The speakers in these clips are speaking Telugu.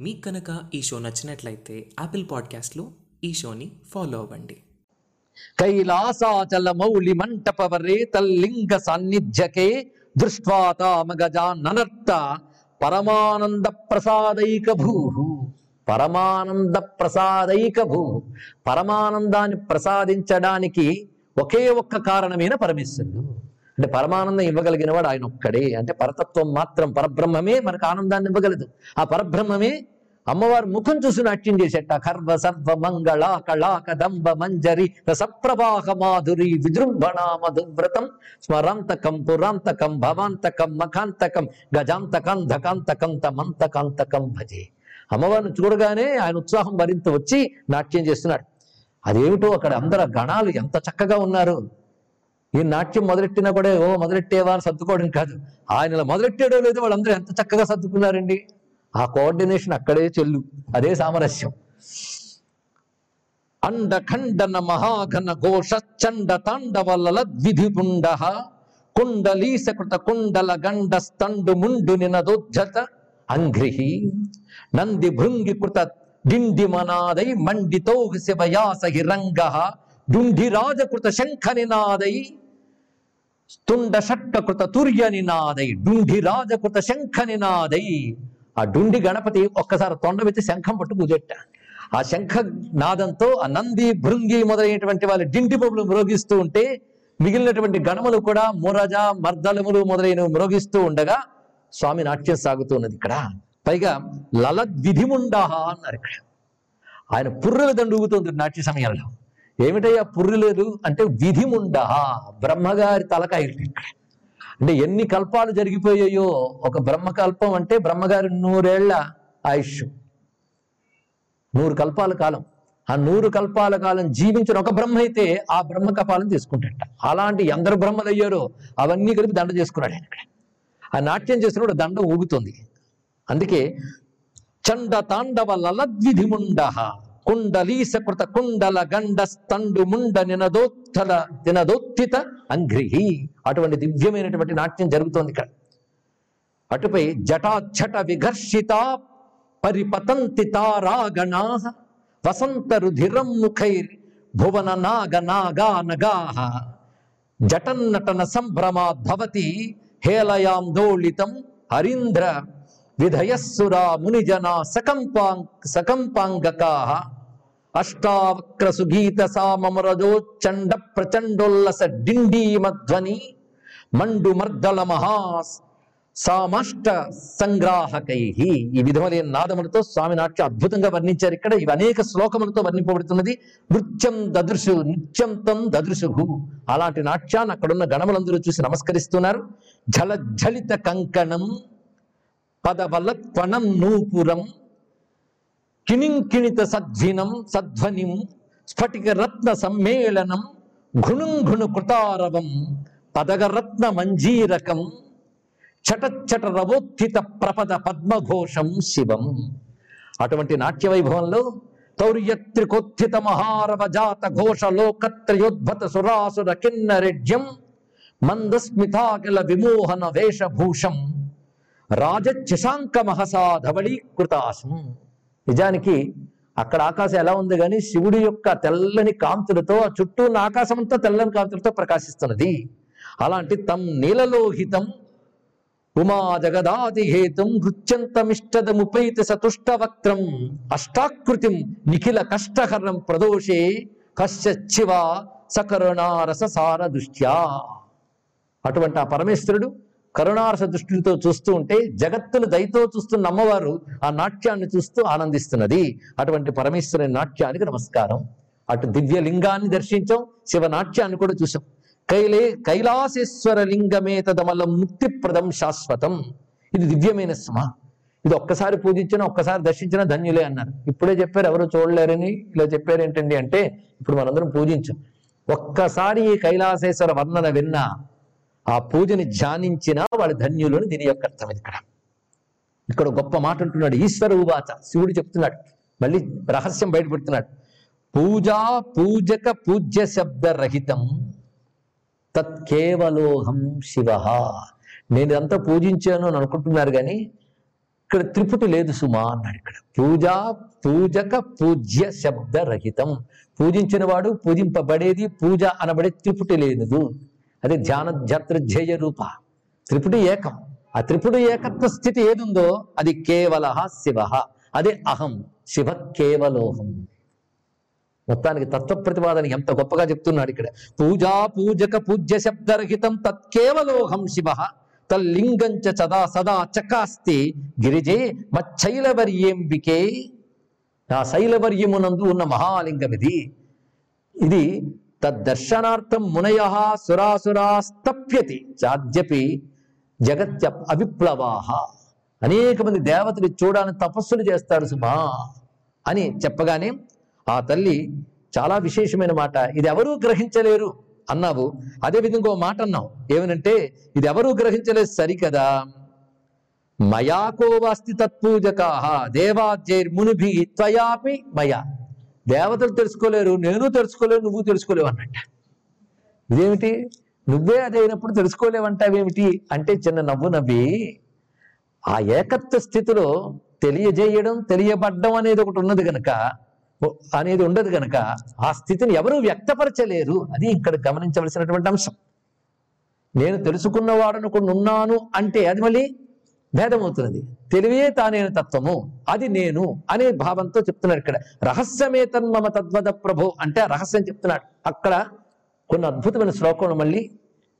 మీకు కనుక ఈ షో నచ్చినట్లయితే యాపిల్ పాడ్కాస్ట్లో ఈ షోని ఫాలో అవ్వండి. కైలాసాచల మౌళి మంటపవరే తల్లింగ సాన్నిధ్యకే దృష్ట్వా పరమానంద ప్రసాదైక భూ పరమానంద ప్రసాదైక భూ పరమానందాన్ని ప్రసాదించడానికి ఒకే ఒక్క కారణమైన పరమేశ్వరుడు. అంటే పరమానందం ఇవ్వగలిగిన వాడు ఆయన ఒక్కడే. అంటే పరతత్వం మాత్రం పరబ్రహ్మమే మనకు ఆనందాన్ని ఇవ్వగలదు. ఆ పరబ్రహ్మమే అమ్మవారు ముఖం చూసి నాట్యం చేసేట. కర్వ సర్వ మంగళ కళా కదంబ మంజరి రసప్రవాహ మాధురి విజృంభణ మధువ్రతం స్మరాంతకం పురాంతకం భవాంతకం మఖాంతకం గజాంతకం ధకాంతకం తమంతకాంతకం భజే. అమ్మవారిని చూడగానే ఆయన ఉత్సాహం మరింత వచ్చి నాట్యం చేస్తున్నాడు. అదేమిటో అక్కడ అందరు గణాలు ఎంత చక్కగా ఉన్నారు. ఈ నాట్యం మొదలెట్టినా కూడా ఓ మొదలెట్టేవా అని సర్దుకోవడం కాదు. ఆయన ఇలా మొదలెట్టాడో లేదో వాళ్ళందరూ ఎంత చక్కగా సర్దుకున్నారండి. ఆ కోఆర్డినేషన్ అక్కడే చెల్లు అదే సామరస్యం. అండఖండన మహాఘన ఘోషండ చండ తాండవల్ల ద్విధిపుండ కుండలీసకృత కుండల గండ స్తండు ముండు నినదోజ్జత అంఘ్రిహి నంది భృంగికృత డిండి మనాదై మండితో శివయాసహి రంగ డుండిరాజకృత శంఖ నినాదై తుండ షట్కృత తుర్య నినాదై డుండిరాజకృత శంఖ నినాదై ఆ డుండి గణపతి ఒక్కసారి తొండ పెట్టి శంఖం పట్టు కుదెట్ట ఆ శంఖ నాదంతో ఆ నంది భృంగి మొదలైనటువంటి వాళ్ళ డింటి పొగులు మ్రోగిస్తూ ఉంటే మిగిలినటువంటి గణములు కూడా మురజ మర్దలములు మొదలైనవి మ్రోగిస్తూ ఉండగా స్వామి నాట్యం సాగుతున్నది ఇక్కడ. పైగా లలద్విధిముండాహ అన్నారు ఇక్కడ. ఆయన పుర్రెల దండుగుతుంది నాట్య సమయంలో ఏమిటయ్యా పుర్రెలేదు అంటే విధిముండ బ్రహ్మగారి తలకాయ ఇక్కడ అంటే ఎన్ని కల్పాలు జరిగిపోయాయో ఒక బ్రహ్మకల్పం అంటే బ్రహ్మగారి నూరేళ్ళ ఆయుష్ నూరు కల్పాల కాలం. ఆ నూరు కల్పాల కాలం జీవించిన ఒక బ్రహ్మ అయితే ఆ బ్రహ్మ కపాలను తీసుకుంటాట అలాంటి ఎందరు బ్రహ్మలు అయ్యారో అవన్నీ కలిపి దండ చేసుకున్నాడు ఆయన ఇక్కడ. ఆ నాట్యం చేసినప్పుడు దండ ఊగుతుంది. అందుకే చండ తాండవ లలద్విధిముండ కుండలీసకృత కుండల గండ స్తండు ముండ నినదోత్తల నినదోత్థిత అంగ్రిహి. అటువంటి దివ్యమైనటువంటి నాట్యం జరుగుతోంది ఇక్కడ. అటుపై జటాఛట విఘర్షిత పరిపతంతి తారాగణా వసంత రుధిరం ముఖైర్ భువన నాగ నాగా నగాహ జటన్నటన సంభ్రమాత్ భవతి హేళయాం దోళితం హరీంద్ర విధయస్సురా మునిజనా సకంపాం సకంపాంగకా. అష్టావక్ర సుగీత సామరజో చండ ప్రచండోల్లస డిండీమధ్వని మండు మర్దల మహాస్ సామష్ట సంగ్రాహకై ఈ విధములైన నాదములతో స్వామి నాట్యం అద్భుతంగా వర్ణించారు. ఇక్కడ ఇవి అనేక శ్లోకములతో వర్ణింపబడుతున్నది. నృత్యం దదృశు నృత్యంతం దదృశు. అలాంటి నాట్యాన్ని అక్కడున్న గణములందరూ చూసి నమస్కరిస్తున్నారు. జల జలిత కంకణం పదవలత్వనం నూపురం కిణింకిణిత సద్వినం సధ్వనిం స్ఫటిక రత్న సమ్మేళనం ఘుణుంఘుణు కృతారవం పదగరత్న మంజీరకం చటచ్చట రవోత్థిత ప్రపద పద్మఘోషం శివం. అటువంటి నాట్య వైభవంలో తౌర్యత్రికోత్థిత మహారవ జాత ఘోష లోకత్రయోద్భత సురాసుర కిన్నరెడ్యం మందస్మితాకిల విమోహన వేషభూషం రాజశశాంక మహసా ధవళీకృతాసం నిజానికి అక్కడ ఆకాశం ఎలా ఉంది కానీ శివుడి యొక్క తెల్లని కాంతులతో ఆ చుట్టూ ఉన్న ఆకాశం అంతా తెల్లని కాంతులతో ప్రకాశిస్తున్నది. అలాంటి తం నీలలోహితం ఉమా జగదాదిహేతం నృత్యంతమిష్టదముపైతి సతుష్ట వక్త్రం అష్టాకృతిం నిఖిల కష్టహరం ప్రదోషే కశ్చివ సకరుణారస సార దృష్ట్యా అటువంటి ఆ పరమేశ్వరుడు కరుణార్ష దృష్టితో చూస్తూ ఉంటే జగత్తును దయతో చూస్తున్న అమ్మవారు ఆ నాట్యాన్ని చూస్తూ ఆనందిస్తున్నది. అటువంటి పరమేశ్వరుని నాట్యానికి నమస్కారం. అటు దివ్య లింగాన్ని దర్శించాం శివ నాట్యాన్ని కూడా చూసాం కైలే కైలాసేశ్వర లింగమేతదమలం ముక్తిప్రదం శాశ్వతం. ఇది దివ్యమైన స్మ ఇది ఒక్కసారి పూజించిన ఒక్కసారి దర్శించిన ధన్యులే అన్నారు. ఇప్పుడే చెప్పారు ఎవరు చూడలేరని ఇలా చెప్పారు ఏంటండి అంటే ఇప్పుడు మనందరం పూజించాం. ఒక్కసారి ఈ కైలాసేశ్వర వర్ణన విన్నా ఆ పూజని ధ్యానించినా వాడు ధన్యులని దీని యొక్క అర్థం ఇక్కడ. ఇక్కడ గొప్ప మాట అంటున్నాడు. ఈశ్వర ఉవాచ. శివుడు చెప్తున్నాడు. మళ్ళీ రహస్యం బయటపెడుతున్నాడు. పూజా పూజక పూజ్య శబ్ద రహితం తత్ కేవలోహం శివ. నేను ఇదంతా పూజించాను అని అనుకుంటున్నారు కానీ ఇక్కడ త్రిపుటి లేదు సుమా అన్నాడు ఇక్కడ. పూజ పూజక పూజ్య శబ్ద రహితం. పూజించిన వాడు పూజింపబడేది పూజ అనబడే త్రిపుటి లేనిదు. అది ధ్యాన ధ్యాతృధ్యేయ రూప. త్రిపుటి ఏకం. ఆ త్రిపుటి ఏకత్వ స్థితి ఏదుందో అది కేవల శివ అదే అహం. శివ కేవలోహం. మొత్తానికి తత్వ ప్రతిపాదన ఎంత గొప్పగా చెప్తున్నాడు ఇక్కడ. పూజా పూజక పూజ్య శబ్దరహితం తత్కేవలోహం శివ తల్లింగంచ సదా సదా చకాస్తి. గిరిజే మచ్చైలవర్యేంబికే. ఆ శైలవర్యమునందు ఉన్న మహాలింగం ఇది ఇది తద్దర్శనార్థం మునయ సురాసురాస్తప్యతి చాద్యపి జగత్య అవిప్లవాహ అనేక మంది దేవతలు చూడాలని తపస్సులు చేస్తారు సుమా అని చెప్పగానే ఆ తల్లి చాలా విశేషమైన మాట ఇది ఎవరూ గ్రహించలేరు అన్నావు. అదే విధంగా ఓ మాట అన్నావు ఏమనంటే ఇది ఎవరూ గ్రహించలేదు సరికదా. మయాకోవాస్తి తత్పూజకా దేవాద్యైర్మునిభి త్వయాపి మయా. దేవతలు తెలుసుకోలేరు నేను తెలుసుకోలేను నువ్వు తెలుసుకోలేవు అన్నట్ట. ఇదేమిటి? నువ్వే అదైనప్పుడు తెలుసుకోలేవంటావేమిటి? అంటే చిన్న నవ్వు నవ్వి ఆ ఏకత్వ స్థితిలో తెలియజేయడం తెలియబడ్డం అనేది ఒకటి ఉన్నది కనుక అనేది ఉండదు కనుక ఆ స్థితిని ఎవరూ వ్యక్తపరచలేరు. అది ఇక్కడ గమనించవలసినటువంటి అంశం. నేను తెలుసుకున్నవాడనుకుని ఉన్నాను అంటే అది మళ్ళీ భేదమవుతున్నది. తెలివే తానేను తత్వము. అది నేను అనే భావంతో చెప్తున్నాడు ఇక్కడ. రహస్యమే తన్మమ తద్వద ప్రభు అంటే రహస్యం చెప్తున్నాడు. అక్కడ కొన్ని అద్భుతమైన శ్లోకములు మళ్ళీ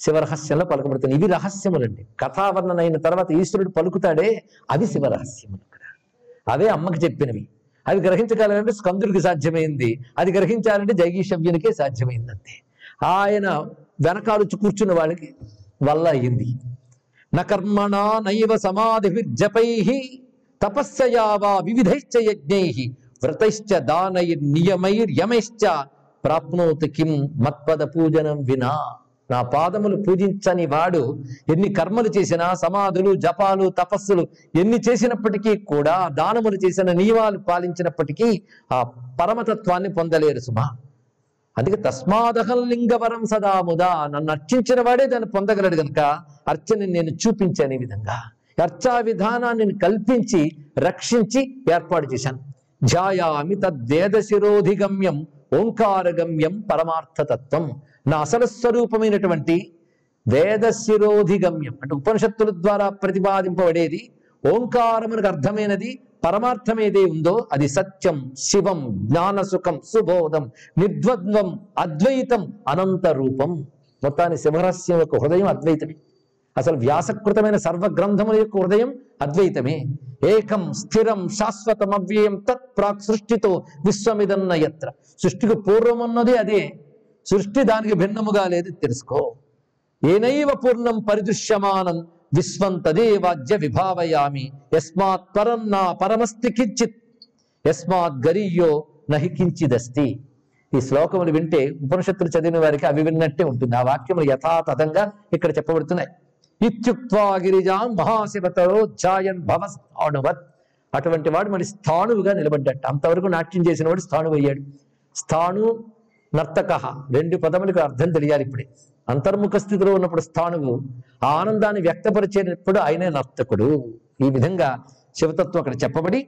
శివరహస్యంలో పలుకబడుతుంది ఇవి రహస్యములండి. కథావర్ణన అయిన తర్వాత ఈశ్వరుడు పలుకుతాడే అవి శివరహస్యములు ఇక్కడ అవే అమ్మకి చెప్పినవి. అవి గ్రహించగలంటే స్కందుడికి సాధ్యమైంది. అది గ్రహించాలంటే జైగీషవ్యునికే సాధ్యమైందంతే. ఆయన వెనకాలుచి కూర్చున్న వాళ్ళకి వల్ల అయింది. నకర్మణా నైవ సమాధిర్జపై తపస్సయా వా వివిధైశ్చ యజ్ఞై వ్రతైశ్చ దానైర్ నియమైర్ యమైశ్చ ప్రాప్నోతి కిం మత్పద పూజనం వినా. నా పాదములు పూజించని వాడు ఎన్ని కర్మలు చేసినా సమాధులు జపాలు తపస్సులు ఎన్ని చేసినప్పటికీ కూడా దానములు చేసిన నియమాలు పాలించినప్పటికీ ఆ పరమతత్వాన్ని పొందలేరు సుమా. అందుకే తస్మాదహం లింగవరం సదా ముదా. నన్ను అర్చించిన వాడే దాన్ని పొందగలడు కనుక అర్చని నేను చూపించనే విధంగా. అర్చా విధానాన్ని కల్పించి రక్షించి ఏర్పాటు చేశాను. ధ్యాయామి గమ్యం ఓంకార ఓంకారగమ్యం పరమార్థతత్వం. నా అసలు స్వరూపమైనటువంటి వేదశిరోధి గమ్యం అంటే ఉపనిషత్తుల ద్వారా ప్రతిపాదింపబడేది ఓంకారమునకు అర్థమైనది పరమార్థం ఏదే ఉందో అది సత్యం శివం జ్ఞానసుఖం సుబోధం నిర్ద్వంద్వం అద్వైతం అనంత రూపం మొత్తాన్ని శివరహస్యం యొక్క హృదయం అద్వైతమే. అసలు వ్యాసకృతమైన సర్వగ్రంథముల యొక్క హృదయం అద్వైతమే. ఏకం స్థిరం శాశ్వతం అవ్యయం తత్ ప్రాక్ సృష్టితో విశ్వమిదన్న యత్ర. సృష్టికి పూర్వం ఉన్నది అదే. సృష్టి దానికి భిన్నముగా లేదు తెలుసుకో. ఏనైవ పూర్ణం పరిదృశ్యమానం విశ్వం తదేవాజ్య విభావయామి యస్మాత్ పరం నా పరమస్తి కించిత్. యస్మాత్ గరీయో నహి కించిదస్తి. ఈ శ్లోకములు వింటే ఉపనిషత్తులు చదివిన వారికి అవి విన్నట్టే ఉంటుంది. ఆ వాక్యములు యథాతథంగా ఇక్కడ చెప్పబడుతున్నాయి. ఇత్యుక్వా గిరిజాం మహాశివతరో ఛాయన్ భవస్థాణువత్ అటువంటి వాడు మరి స్థాణువుగా నిలబడ్డట అంతవరకు నాట్యం చేసిన వాడు స్థాణువయ్యాడు. స్థాణు నర్తక. రెండు పదములకు అర్థం తెలియాలి ఇప్పుడే. అంతర్ముఖ స్థితిలో ఉన్నప్పుడు స్థానువు ఆ ఆనందాన్ని వ్యక్తపరిచేటప్పుడు ఆయనే నర్తకుడు. ఈ విధంగా శివతత్వం అక్కడ చెప్పబడి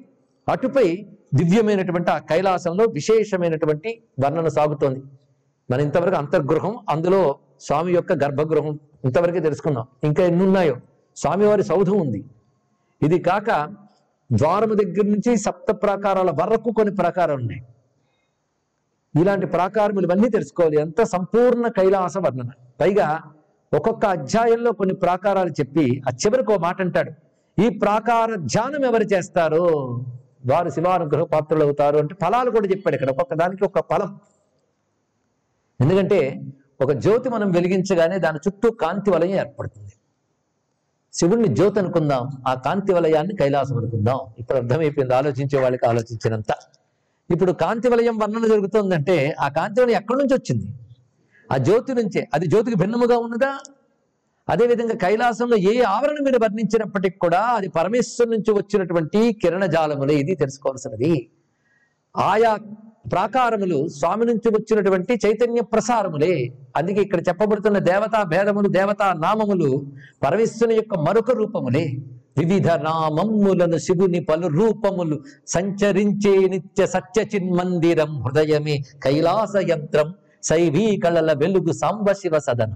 అటుపై దివ్యమైనటువంటి ఆ కైలాసంలో విశేషమైనటువంటి వర్ణన సాగుతోంది. మన ఇంతవరకు అంతర్గృహం అందులో స్వామి యొక్క గర్భగృహం ఇంతవరకే తెలుసుకున్నాం. ఇంకా ఎన్ని ఉన్నాయో స్వామివారి సౌధం ఉంది. ఇది కాక ద్వారము దగ్గర నుంచి సప్త ప్రాకారాల వరకు కొన్ని ప్రాకారాలు ఉన్నాయి. ఇలాంటి ప్రాకారములు ఇవన్నీ తెలుసుకోవాలి. అంత సంపూర్ణ కైలాస వర్ణన. పైగా ఒక్కొక్క అధ్యాయంలో కొన్ని ప్రాకారాలు చెప్పి ఆ చివరికి ఒక మాట అంటాడు. ఈ ప్రాకార ధ్యానం ఎవరు చేస్తారో? వారు శివానుగ్రహ పాత్రలు అవుతారు అంటే ఫలాలు కూడా చెప్పాడు ఇక్కడ. ఒక్కొక్క దానికి ఒక ఫలం. ఎందుకంటే ఒక జ్యోతి మనం వెలిగించగానే దాని చుట్టూ కాంతి వలయం ఏర్పడుతుంది. శివుణ్ణి జ్యోతి అనుకుందాం ఆ కాంతి వలయాన్ని కైలాసం అనుకుందాం. ఇప్పుడు అర్థమైపోయింది ఆలోచించే వాళ్ళకి ఆలోచించినంత. ఇప్పుడు కాంతి వలయం వర్ణన జరుగుతుందంటే ఆ కాంతి వలయం ఎక్కడి నుంచి వచ్చింది? ఆ జ్యోతి నుంచే. అది జ్యోతికి భిన్నముగా ఉన్నదా? అదేవిధంగా కైలాసంలో ఏ ఆవరణ మీద వర్ణించినప్పటికి కూడా అది పరమేశ్వరు నుంచి వచ్చినటువంటి కిరణజాలములే ఇది తెలుసుకోవాల్సినది. ఆయా ప్రాకారములు స్వామి నుంచి వచ్చినటువంటి చైతన్య ప్రసారములే. అందుకే ఇక్కడ చెప్పబడుతున్న దేవతా భేదములు దేవతా నామములు పరమేశ్వరుని యొక్క మరొక రూపములే. వివిధ నామమ్ములను శివుని పలు రూపములు సంచరించే నిత్య సత్య చిన్మందిరం హృదయమే కైలాస యంత్రం. ಸೈವೀ ಕಳಲ ಬೆಲುಗು ಸಂಬಶಿವ ಸದನ.